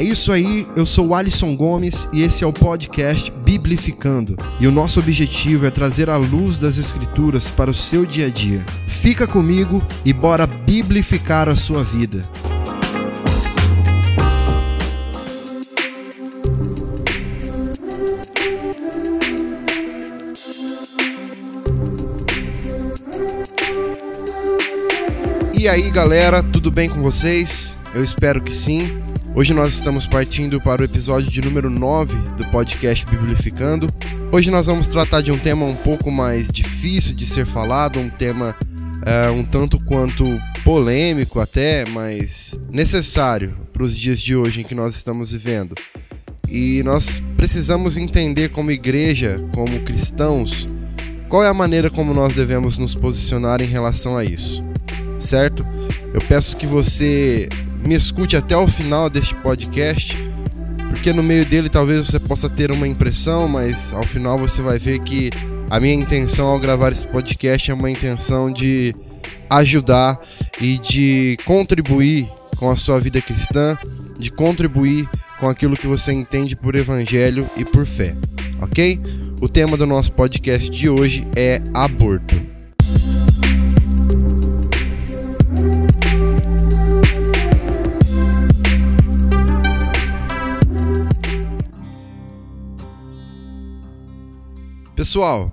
É isso aí, eu sou o Alisson Gomes e esse é o podcast Biblificando. E o nosso objetivo é trazer a luz das Escrituras para o seu dia a dia. Fica comigo e bora biblificar a sua vida. E aí galera, tudo bem com vocês? Eu espero que sim. Hoje nós estamos partindo para o episódio de número 9 do podcast Biblificando. Hoje nós vamos tratar de um tema um pouco mais difícil de ser falado, um tema é, um tanto quanto polêmico até, mas necessário para os dias de hoje em que nós estamos vivendo. E nós precisamos entender como igreja, como cristãos, qual é a maneira como nós devemos nos posicionar em relação a isso certo? Eu peço que você me escute até o final deste podcast, porque no meio dele talvez você possa ter uma impressão, mas ao final você vai ver que a minha intenção ao gravar esse podcast é uma intenção de ajudar e de contribuir com a sua vida cristã, de contribuir com aquilo que você entende por evangelho e por fé, ok? O tema do nosso podcast de hoje é aborto. Pessoal,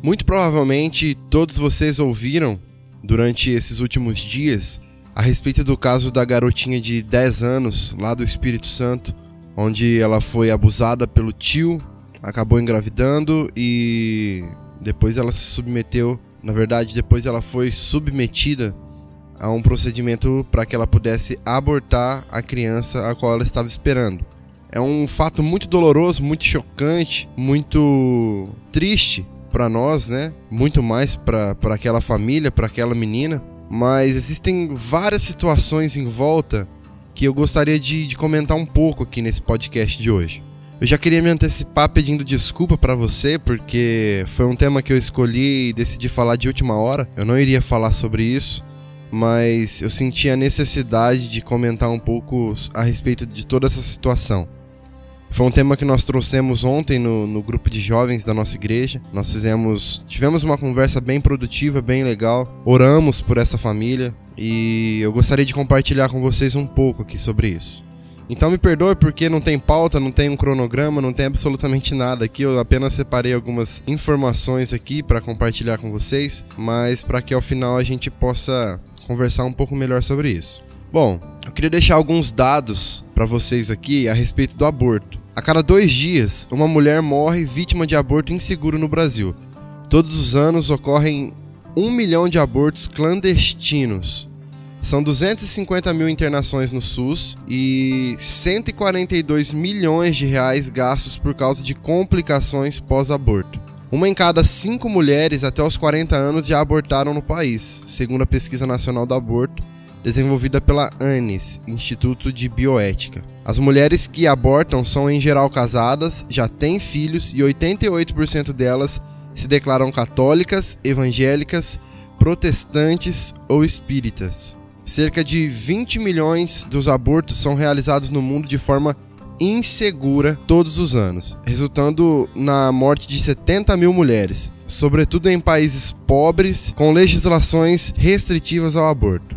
muito provavelmente todos vocês ouviram durante esses últimos dias a respeito do caso da garotinha de 10 anos lá do Espírito Santo, onde ela foi abusada pelo tio, acabou engravidando e depois ela se submeteu, na verdade, depois ela foi submetida a um procedimento para que ela pudesse abortar a criança a qual ela estava esperando. É um fato muito doloroso, muito chocante, muito triste para nós, né? Muito mais para aquela família, para aquela menina. Mas existem várias situações em volta que eu gostaria de, de comentar um pouco aqui nesse podcast de hoje. Eu já queria me antecipar pedindo desculpa para você, porque foi um tema que eu escolhi e decidi falar de última hora. Eu não iria falar sobre isso, mas eu senti a necessidade de comentar um pouco a respeito de toda essa situação. Foi um tema que nós trouxemos ontem no, no grupo de jovens da nossa igreja. Nós fizemos, tivemos uma conversa bem produtiva, bem legal. Oramos por essa família e eu gostaria de compartilhar com vocês um pouco aqui sobre isso. Então me perdoe porque não tem pauta, não tem um cronograma, não tem absolutamente nada aqui. Eu apenas separei algumas informações aqui para compartilhar com vocês, mas para que ao final a gente possa conversar um pouco melhor sobre isso. Bom, eu queria deixar alguns dados para vocês aqui a respeito do aborto. A cada dois dias, uma mulher morre vítima de aborto inseguro no Brasil. Todos os anos ocorrem um milhão de abortos clandestinos. São 250 mil internações no SUS e 142 milhões de reais gastos por causa de complicações pós-aborto. Uma em cada cinco mulheres até os 40 anos já abortaram no país, segundo a Pesquisa Nacional do Aborto, desenvolvida pela ANIS, Instituto de Bioética. As mulheres que abortam são em geral casadas, já têm filhos e 88% delas se declaram católicas, evangélicas, protestantes ou espíritas. Cerca de 20 milhões dos abortos são realizados no mundo de forma insegura todos os anos, resultando na morte de 70 mil mulheres, sobretudo em países pobres com legislações restritivas ao aborto.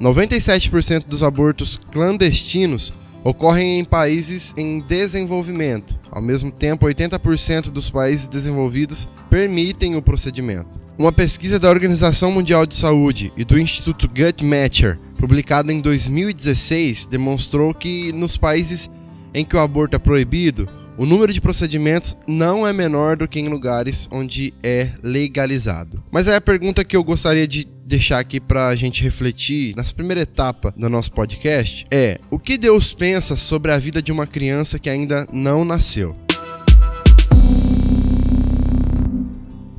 97% dos abortos clandestinos ocorrem em países em desenvolvimento. Ao mesmo tempo, 80% dos países desenvolvidos permitem o procedimento. Uma pesquisa da Organização Mundial de Saúde e do Instituto Guttmacher, publicada em 2016, demonstrou que nos países em que o aborto é proibido, o número de procedimentos não é menor do que em lugares onde é legalizado. Mas é a pergunta que eu gostaria de deixar aqui para a gente refletir nessa primeira etapa do nosso podcast é: o que Deus pensa sobre a vida de uma criança que ainda não nasceu?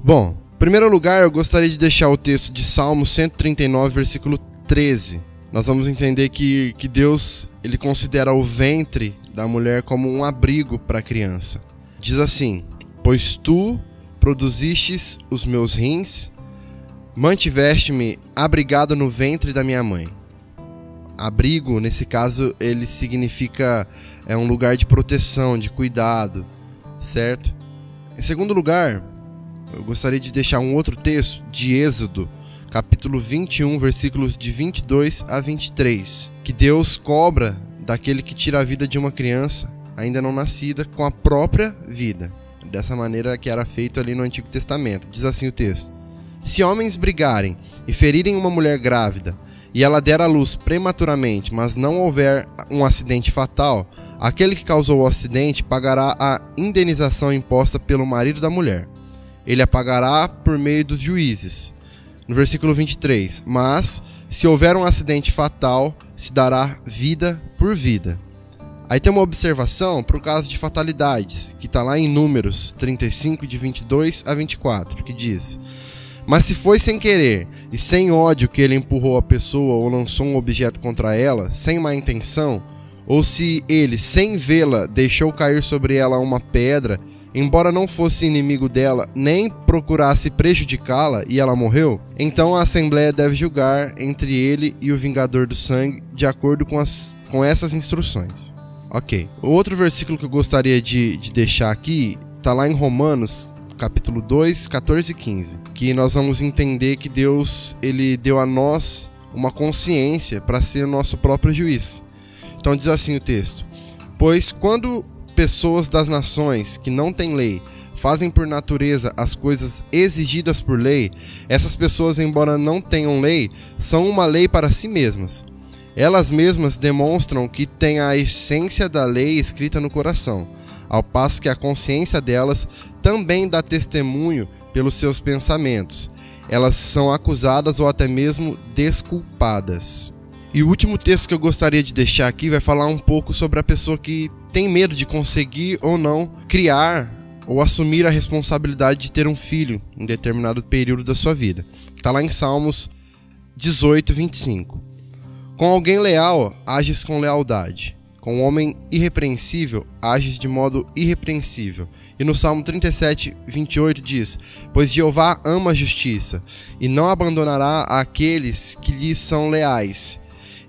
Bom, em primeiro lugar, eu gostaria de deixar o texto de Salmo 139, versículo 13. Nós vamos entender que, que Deus ele considera o ventre da mulher como um abrigo para a criança. Diz assim: Pois tu produzistes os meus rins, mantiveste-me abrigado no ventre da minha mãe. Abrigo, nesse caso, ele significa é um lugar de proteção, de cuidado, certo? Em segundo lugar, eu gostaria de deixar um outro texto de Êxodo, capítulo 21, versículos de 22 a 23, que Deus cobra daquele que tira a vida de uma criança ainda não nascida com a própria vida. Dessa maneira que era feito ali no Antigo Testamento. Diz assim o texto: Se homens brigarem e ferirem uma mulher grávida, e ela der à luz prematuramente, mas não houver um acidente fatal, aquele que causou o acidente pagará a indenização imposta pelo marido da mulher. Ele a pagará por meio dos juízes. No versículo 23: Mas, se houver um acidente fatal, se dará vida por vida. Aí tem uma observação para o caso de fatalidades, que está lá em Números 35, de 22 a 24, que diz: Mas se foi sem querer e sem ódio que ele empurrou a pessoa ou lançou um objeto contra ela, sem má intenção, ou se ele, sem vê-la, deixou cair sobre ela uma pedra, embora não fosse inimigo dela, nem procurasse prejudicá-la e ela morreu, então a Assembleia deve julgar entre ele e o vingador do sangue de acordo com, as, com essas instruções. Ok. O outro versículo que eu gostaria de, de deixar aqui está lá em Romanos, capítulo 2, 14 e 15, que nós vamos entender que Deus ele deu a nós uma consciência para ser o nosso próprio juiz. Então diz assim o texto: Pois quando pessoas das nações que não têm lei fazem por natureza as coisas exigidas por lei, essas pessoas, embora não tenham lei, são uma lei para si mesmas elas mesmas demonstram que têm a essência da lei escrita no coração, ao passo que a consciência delas também dá testemunho pelos seus pensamentos. Elas são acusadas ou até mesmo desculpadas. E o último texto que eu gostaria de deixar aqui vai falar um pouco sobre a pessoa que tem medo de conseguir ou não criar ou assumir a responsabilidade de ter um filho em determinado período da sua vida. Está lá em Salmos 18, 25. Com alguém leal, ages com lealdade. Com um homem irrepreensível, ages de modo irrepreensível. E no Salmo 37, 28 diz: Pois Jeová ama a justiça, e não abandonará aqueles que lhes são leais.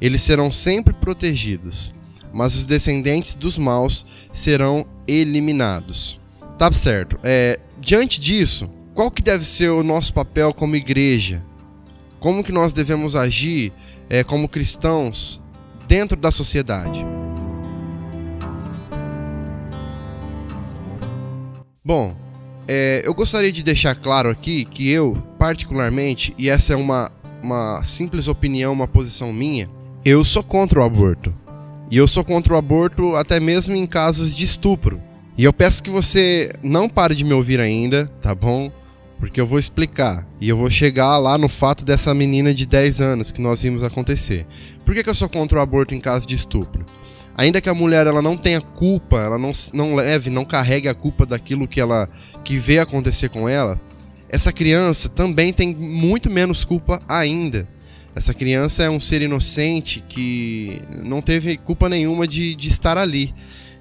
Eles serão sempre protegidos, mas os descendentes dos maus serão eliminados. Tá certo. É, diante disso, qual que deve ser o nosso papel como igreja? Como que nós devemos agir é, como cristãos dentro da sociedade. Bom, é, eu gostaria de deixar claro aqui que eu, particularmente, e essa é uma, uma simples opinião, uma posição minha, eu sou contra o aborto. E eu sou contra o aborto até mesmo em casos de estupro. E eu peço que você não pare de me ouvir ainda, tá bom? Porque eu vou explicar. E eu vou chegar lá no fato dessa menina de 10 anos que nós vimos acontecer. Por que, que eu sou contra o aborto em caso de estupro? Ainda que a mulher ela não tenha culpa, ela não, não leve, não carregue a culpa daquilo que ela que vê acontecer com ela, essa criança também tem muito menos culpa ainda. Essa criança é um ser inocente que não teve culpa nenhuma de, de estar ali,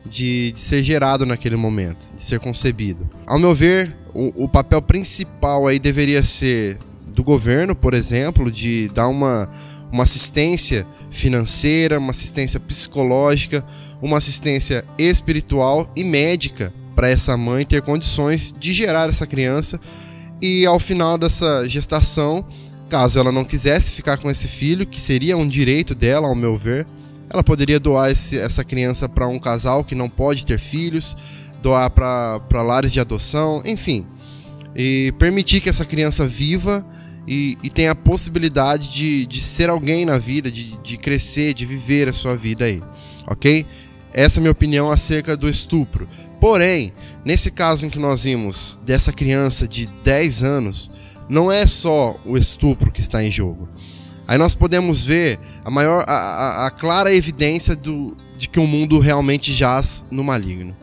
de, de ser gerado naquele momento, de ser concebido. Ao meu ver, o, o papel principal aí deveria ser do governo, por exemplo, de dar uma, uma assistência financeira, uma assistência psicológica, uma assistência espiritual e médica para essa mãe ter condições de gerar essa criança e ao final dessa gestação, caso ela não quisesse ficar com esse filho, que seria um direito dela, ao meu ver, ela poderia doar esse, essa criança para um casal que não pode ter filhos, doar para lares de adoção, enfim. E permitir que essa criança viva e, e tenha a possibilidade de, de ser alguém na vida, de, de crescer, de viver a sua vida aí, ok? Essa é a minha opinião acerca do estupro. Porém, nesse caso em que nós vimos dessa criança de 10 anos, não é só o estupro que está em jogo. Aí nós podemos ver a maior, a, a, a clara evidência do, de que o mundo realmente jaz no maligno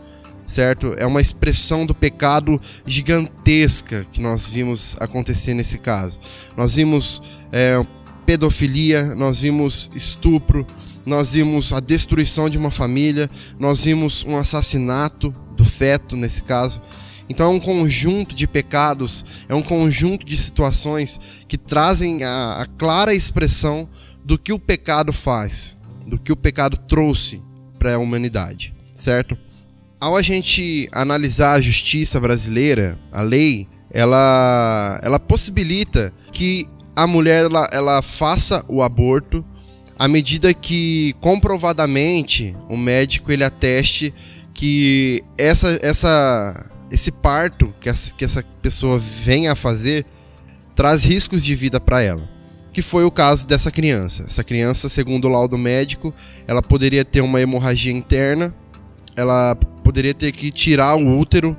certo? É uma expressão do pecado gigantesca que nós vimos acontecer nesse caso. Nós vimos é, pedofilia, nós vimos estupro, nós vimos a destruição de uma família, nós vimos um assassinato do feto nesse caso. Então é um conjunto de pecados, é um conjunto de situações que trazem a, a clara expressão do que o pecado faz, do que o pecado trouxe para a humanidade, certo? Ao a gente analisar a justiça brasileira, a lei, ela, ela possibilita que a mulher ela, ela faça o aborto à medida que comprovadamente o médico ele ateste que essa, essa, esse parto que essa, que essa pessoa venha a fazer traz riscos de vida para ela. Que foi o caso dessa criança. Essa criança, segundo o laudo médico, ela poderia ter uma hemorragia interna, ela poderia ter que tirar o útero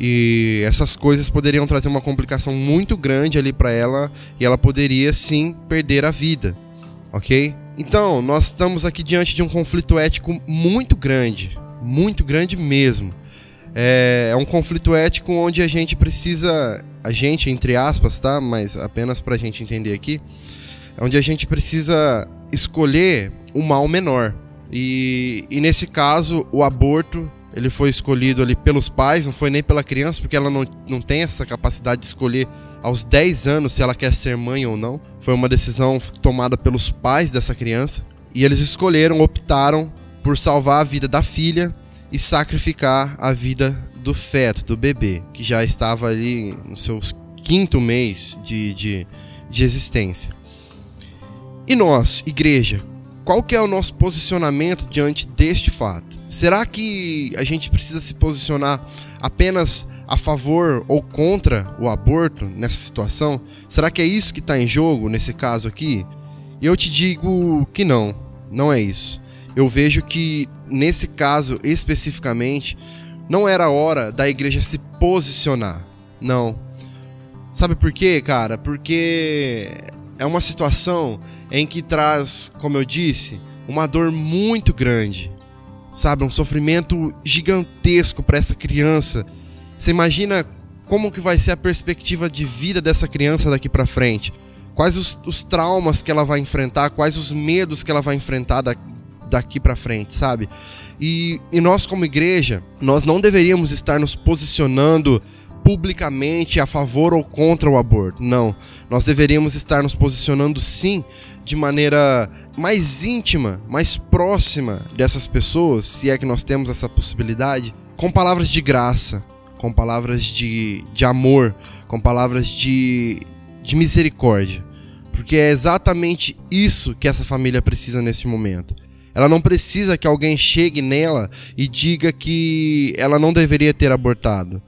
e essas coisas poderiam trazer uma complicação muito grande ali para ela e ela poderia sim perder a vida, ok? Então, nós estamos aqui diante de um conflito ético muito grande, muito grande mesmo. É, é um conflito ético onde a gente precisa, a gente entre aspas, tá? Mas apenas para a gente entender aqui, é onde a gente precisa escolher o mal menor. E, e nesse caso, o aborto ele foi escolhido ali pelos pais, não foi nem pela criança, porque ela não, não tem essa capacidade de escolher aos 10 anos se ela quer ser mãe ou não. Foi uma decisão tomada pelos pais dessa criança. E eles escolheram, optaram por salvar a vida da filha e sacrificar a vida do feto, do bebê, que já estava ali no seu quinto mês de, de, de existência. E nós, igreja, qual que é o nosso posicionamento diante deste fato? Será que a gente precisa se posicionar apenas a favor ou contra o aborto nessa situação? Será que é isso que está em jogo nesse caso aqui? E eu te digo que não, não é isso. Eu vejo que nesse caso especificamente não era hora da igreja se posicionar. Não. Sabe por quê, cara? Porque é uma situação em que traz, como eu disse, uma dor muito grande, sabe, um sofrimento gigantesco para essa criança. Você imagina como que vai ser a perspectiva de vida dessa criança daqui para frente? Quais os, os, traumas que ela vai enfrentar? Quais os medos que ela vai enfrentar da, daqui para frente, sabe? E, e nós como igreja, nós não deveríamos estar nos posicionando publicamente a favor ou contra o aborto. Não. Nós deveríamos estar nos posicionando sim de maneira mais íntima, mais próxima dessas pessoas, se é que nós temos essa possibilidade, com palavras de graça, com palavras de, de amor, com palavras de, de misericórdia. Porque é exatamente isso que essa família precisa nesse momento. Ela não precisa que alguém chegue nela e diga que ela não deveria ter abortado.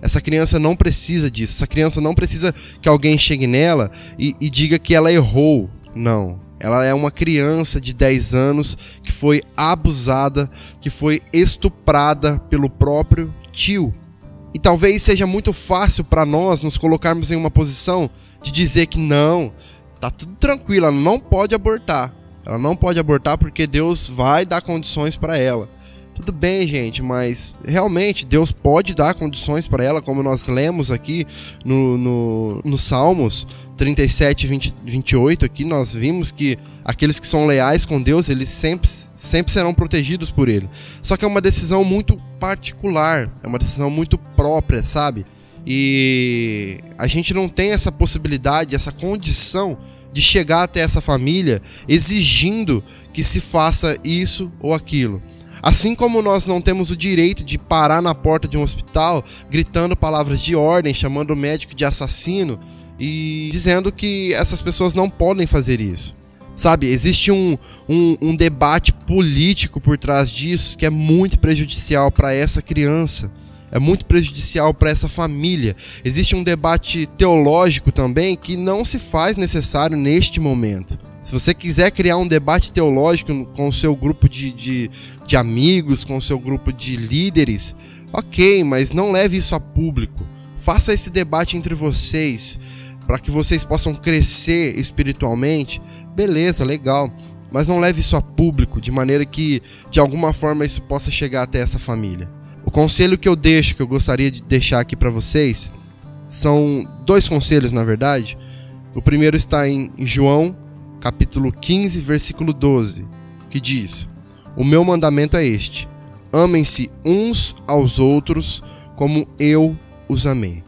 Essa criança não precisa disso. Essa criança não precisa que alguém chegue nela e, e diga que ela errou. Não. Ela é uma criança de 10 anos que foi abusada, que foi estuprada pelo próprio tio. E talvez seja muito fácil para nós nos colocarmos em uma posição de dizer que não, tá tudo tranquilo, ela não pode abortar. Ela não pode abortar porque Deus vai dar condições para ela. Tudo bem, gente, mas realmente Deus pode dar condições para ela, como nós lemos aqui no, no, no Salmos 37, 20, 28. Aqui nós vimos que aqueles que são leais com Deus, eles sempre, sempre serão protegidos por Ele. Só que é uma decisão muito particular, é uma decisão muito própria, sabe? E a gente não tem essa possibilidade, essa condição de chegar até essa família exigindo que se faça isso ou aquilo. Assim como nós não temos o direito de parar na porta de um hospital gritando palavras de ordem, chamando o médico de assassino e dizendo que essas pessoas não podem fazer isso. Sabe, existe um, um, um debate político por trás disso que é muito prejudicial para essa criança, é muito prejudicial para essa família. Existe um debate teológico também que não se faz necessário neste momento. Se você quiser criar um debate teológico com o seu grupo de, de, de amigos, com o seu grupo de líderes, ok, mas não leve isso a público. Faça esse debate entre vocês, para que vocês possam crescer espiritualmente. Beleza, legal. Mas não leve isso a público, de maneira que de alguma forma isso possa chegar até essa família. O conselho que eu deixo, que eu gostaria de deixar aqui para vocês, são dois conselhos, na verdade. O primeiro está em João capítulo 15, versículo 12, que diz: O meu mandamento é este: amem-se uns aos outros como eu os amei.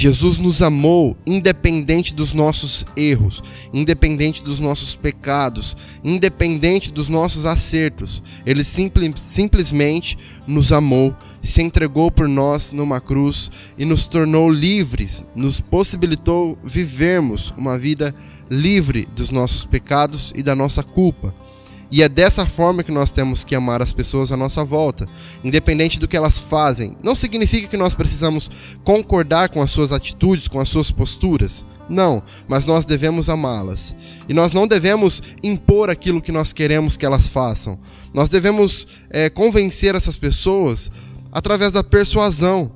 Jesus nos amou independente dos nossos erros, independente dos nossos pecados, independente dos nossos acertos. Ele simple, simplesmente nos amou, se entregou por nós numa cruz e nos tornou livres, nos possibilitou vivermos uma vida livre dos nossos pecados e da nossa culpa. E é dessa forma que nós temos que amar as pessoas à nossa volta, independente do que elas fazem. Não significa que nós precisamos concordar com as suas atitudes, com as suas posturas. Não, mas nós devemos amá-las. E nós não devemos impor aquilo que nós queremos que elas façam. Nós devemos é, convencer essas pessoas através da persuasão.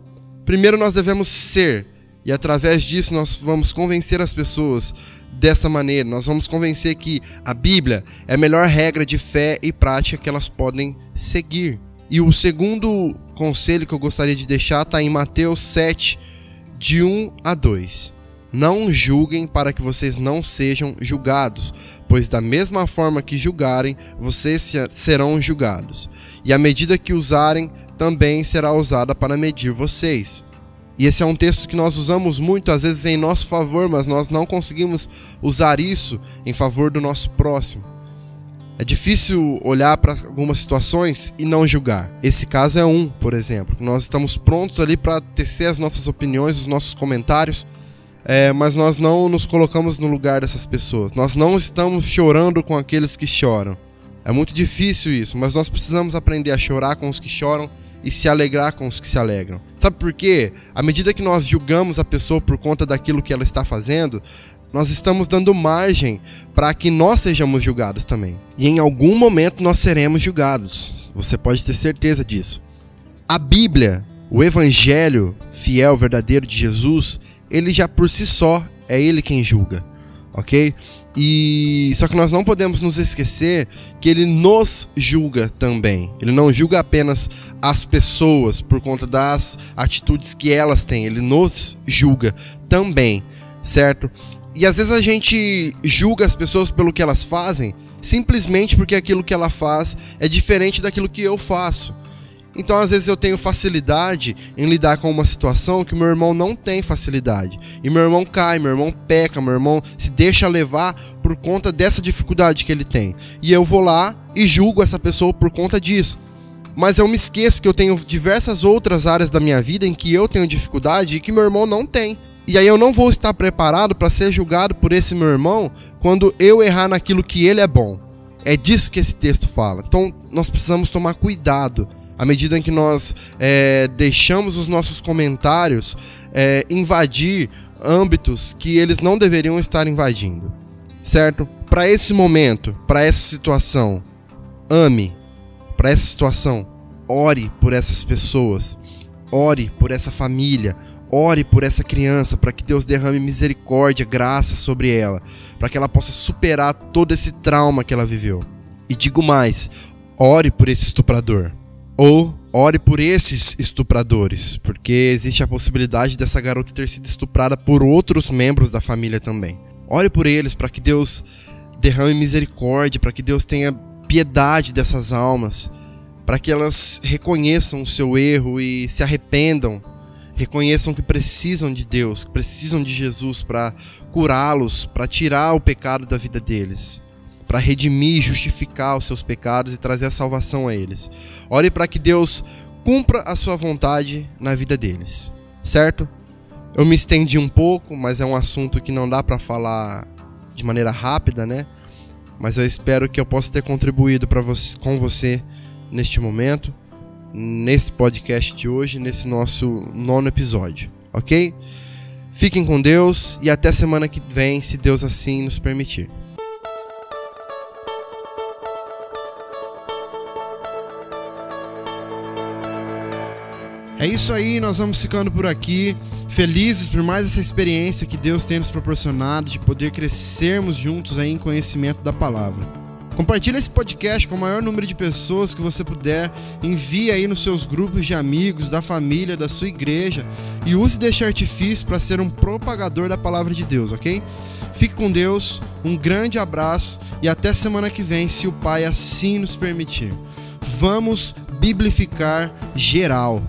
Primeiro nós devemos ser, e através disso nós vamos convencer as pessoas dessa maneira. Nós vamos convencer que a Bíblia é a melhor regra de fé e prática que elas podem seguir. E o segundo conselho que eu gostaria de deixar está em Mateus 7, de 1 a 2. Não julguem para que vocês não sejam julgados, pois da mesma forma que julgarem, vocês serão julgados. E a medida que usarem também será usada para medir vocês. E esse é um texto que nós usamos muito, às vezes em nosso favor, mas nós não conseguimos usar isso em favor do nosso próximo. É difícil olhar para algumas situações e não julgar. Esse caso é um, por exemplo. Nós estamos prontos ali para tecer as nossas opiniões, os nossos comentários, é, mas nós não nos colocamos no lugar dessas pessoas. Nós não estamos chorando com aqueles que choram. É muito difícil isso, mas nós precisamos aprender a chorar com os que choram e se alegrar com os que se alegram. Sabe por quê? À medida que nós julgamos a pessoa por conta daquilo que ela está fazendo, nós estamos dando margem para que nós sejamos julgados também. E em algum momento nós seremos julgados. Você pode ter certeza disso. A Bíblia, o evangelho fiel, verdadeiro de Jesus, ele já por si só é ele quem julga, OK? E só que nós não podemos nos esquecer que ele nos julga também. Ele não julga apenas as pessoas por conta das atitudes que elas têm, ele nos julga também, certo? E às vezes a gente julga as pessoas pelo que elas fazem, simplesmente porque aquilo que ela faz é diferente daquilo que eu faço. Então, às vezes, eu tenho facilidade em lidar com uma situação que meu irmão não tem facilidade. E meu irmão cai, meu irmão peca, meu irmão se deixa levar por conta dessa dificuldade que ele tem. E eu vou lá e julgo essa pessoa por conta disso. Mas eu me esqueço que eu tenho diversas outras áreas da minha vida em que eu tenho dificuldade e que meu irmão não tem. E aí eu não vou estar preparado para ser julgado por esse meu irmão quando eu errar naquilo que ele é bom. É disso que esse texto fala. Então nós precisamos tomar cuidado à medida que nós é, deixamos os nossos comentários é, invadir âmbitos que eles não deveriam estar invadindo, certo? Para esse momento, para essa situação, ame. Para essa situação, ore por essas pessoas, ore por essa família, ore por essa criança, para que Deus derrame misericórdia, graça sobre ela, para que ela possa superar todo esse trauma que ela viveu. E digo mais, ore por esse estuprador ou ore por esses estupradores, porque existe a possibilidade dessa garota ter sido estuprada por outros membros da família também. Ore por eles para que Deus derrame misericórdia, para que Deus tenha piedade dessas almas, para que elas reconheçam o seu erro e se arrependam, reconheçam que precisam de Deus, que precisam de Jesus para curá-los, para tirar o pecado da vida deles para redimir e justificar os seus pecados e trazer a salvação a eles. Ore para que Deus cumpra a sua vontade na vida deles, certo? Eu me estendi um pouco, mas é um assunto que não dá para falar de maneira rápida, né? Mas eu espero que eu possa ter contribuído para você, com você neste momento, nesse podcast de hoje, nesse nosso nono episódio, ok? Fiquem com Deus e até semana que vem, se Deus assim nos permitir. É isso aí, nós vamos ficando por aqui, felizes por mais essa experiência que Deus tem nos proporcionado de poder crescermos juntos aí em conhecimento da palavra. Compartilhe esse podcast com o maior número de pessoas que você puder. Envie aí nos seus grupos de amigos, da família, da sua igreja e use deste artifício para ser um propagador da palavra de Deus, ok? Fique com Deus, um grande abraço e até semana que vem, se o Pai assim nos permitir. Vamos biblificar geral